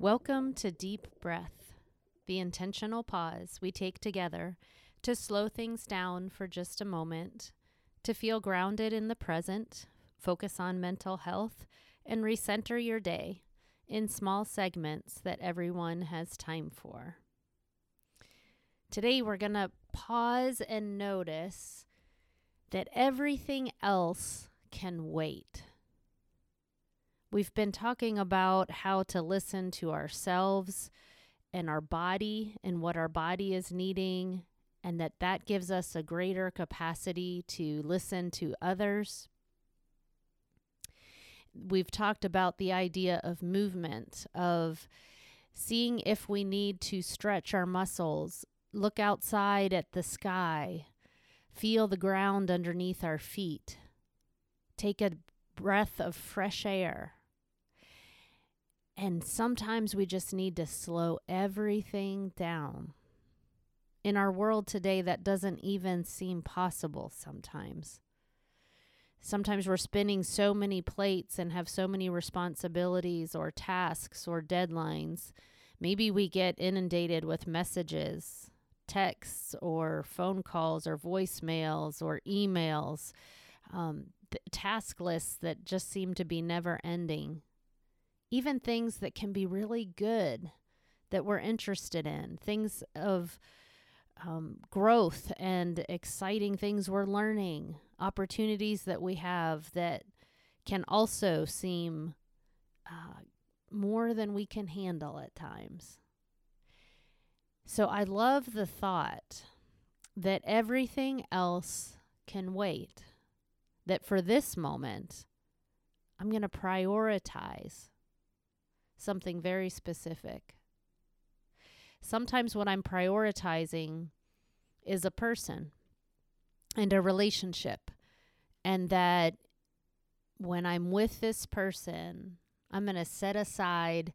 Welcome to Deep Breath, the intentional pause we take together to slow things down for just a moment, to feel grounded in the present, focus on mental health, and recenter your day in small segments that everyone has time for. Today, we're going to pause and notice that everything else can wait. We've been talking about how to listen to ourselves and our body and what our body is needing, and that that gives us a greater capacity to listen to others. We've talked about the idea of movement, of seeing if we need to stretch our muscles, look outside at the sky, feel the ground underneath our feet, take a breath of fresh air and sometimes we just need to slow everything down. In our world today, that doesn't even seem possible sometimes. Sometimes we're spinning so many plates and have so many responsibilities or tasks or deadlines. Maybe we get inundated with messages, texts, or phone calls, or voicemails, or emails, um, task lists that just seem to be never ending even things that can be really good that we're interested in, things of um, growth and exciting things we're learning, opportunities that we have that can also seem uh, more than we can handle at times. So I love the thought that everything else can wait, that for this moment, I'm going to prioritize something very specific. Sometimes what I'm prioritizing is a person and a relationship, and that when I'm with this person, I'm going to set aside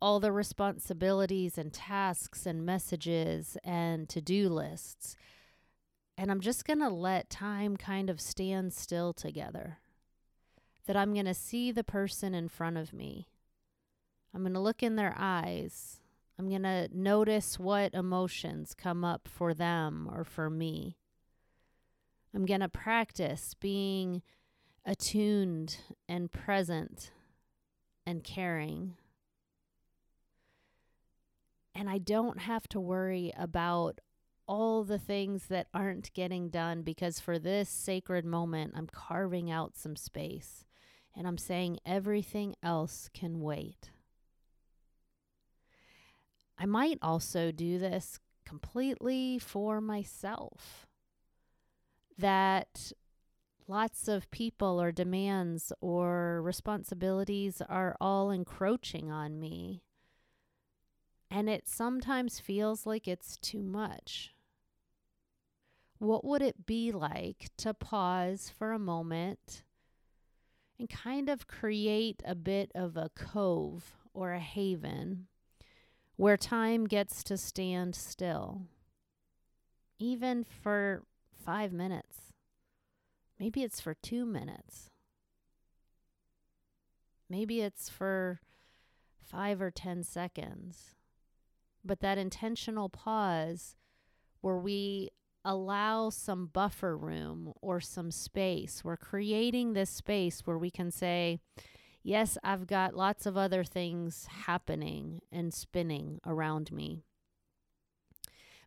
all the responsibilities and tasks and messages and to do lists. And I'm just going to let time kind of stand still together. That I'm going to see the person in front of me I'm going to look in their eyes. I'm going to notice what emotions come up for them or for me. I'm going to practice being attuned and present and caring. And I don't have to worry about all the things that aren't getting done because for this sacred moment, I'm carving out some space and I'm saying everything else can wait. I might also do this completely for myself. That lots of people or demands or responsibilities are all encroaching on me. And it sometimes feels like it's too much. What would it be like to pause for a moment and kind of create a bit of a cove or a haven where time gets to stand still, even for five minutes. Maybe it's for two minutes. Maybe it's for five or 10 seconds. But that intentional pause where we allow some buffer room or some space, we're creating this space where we can say, yes, I've got lots of other things happening and spinning around me.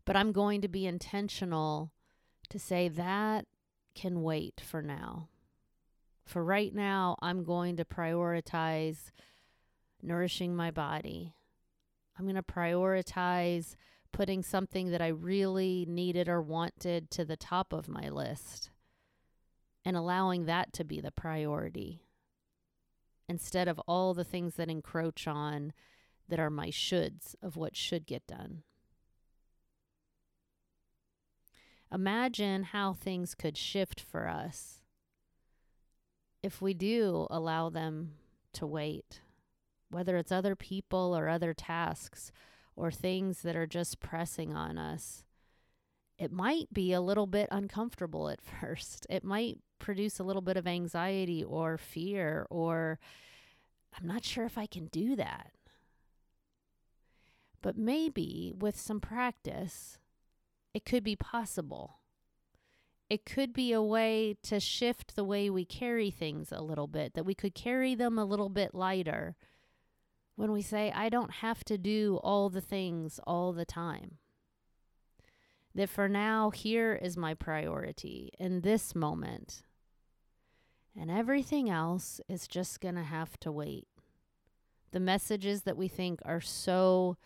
But I'm going to be intentional to say that can wait for now. For right now, I'm going to prioritize nourishing my body. I'm going to prioritize putting something that I really needed or wanted to the top of my list and allowing that to be the priority instead of all the things that encroach on that are my shoulds of what should get done. Imagine how things could shift for us if we do allow them to wait, whether it's other people or other tasks or things that are just pressing on us. It might be a little bit uncomfortable at first. It might produce a little bit of anxiety or fear or I'm not sure if I can do that. But maybe with some practice, it could be possible. It could be a way to shift the way we carry things a little bit, that we could carry them a little bit lighter when we say, I don't have to do all the things all the time. That for now, here is my priority in this moment. And everything else is just going to have to wait. The messages that we think are so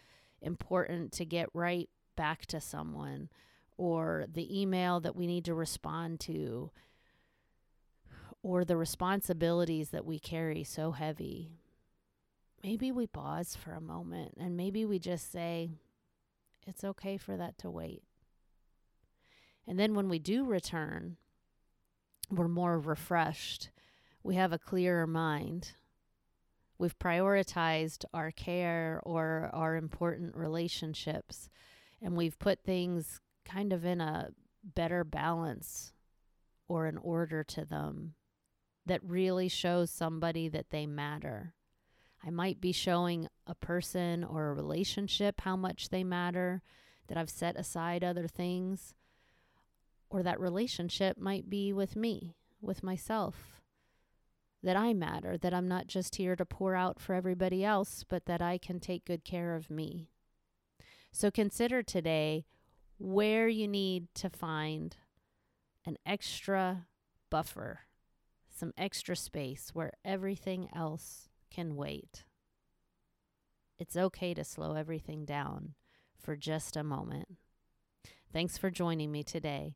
important to get right back to someone, or the email that we need to respond to, or the responsibilities that we carry so heavy maybe we pause for a moment and maybe we just say, it's okay for that to wait. And then when we do return, we're more refreshed. We have a clearer mind. We've prioritized our care or our important relationships, and we've put things kind of in a better balance or an order to them that really shows somebody that they matter. I might be showing a person or a relationship how much they matter, that I've set aside other things. Or that relationship might be with me, with myself, that I matter, that I'm not just here to pour out for everybody else, but that I can take good care of me. So consider today where you need to find an extra buffer, some extra space where everything else can wait. It's okay to slow everything down for just a moment. Thanks for joining me today.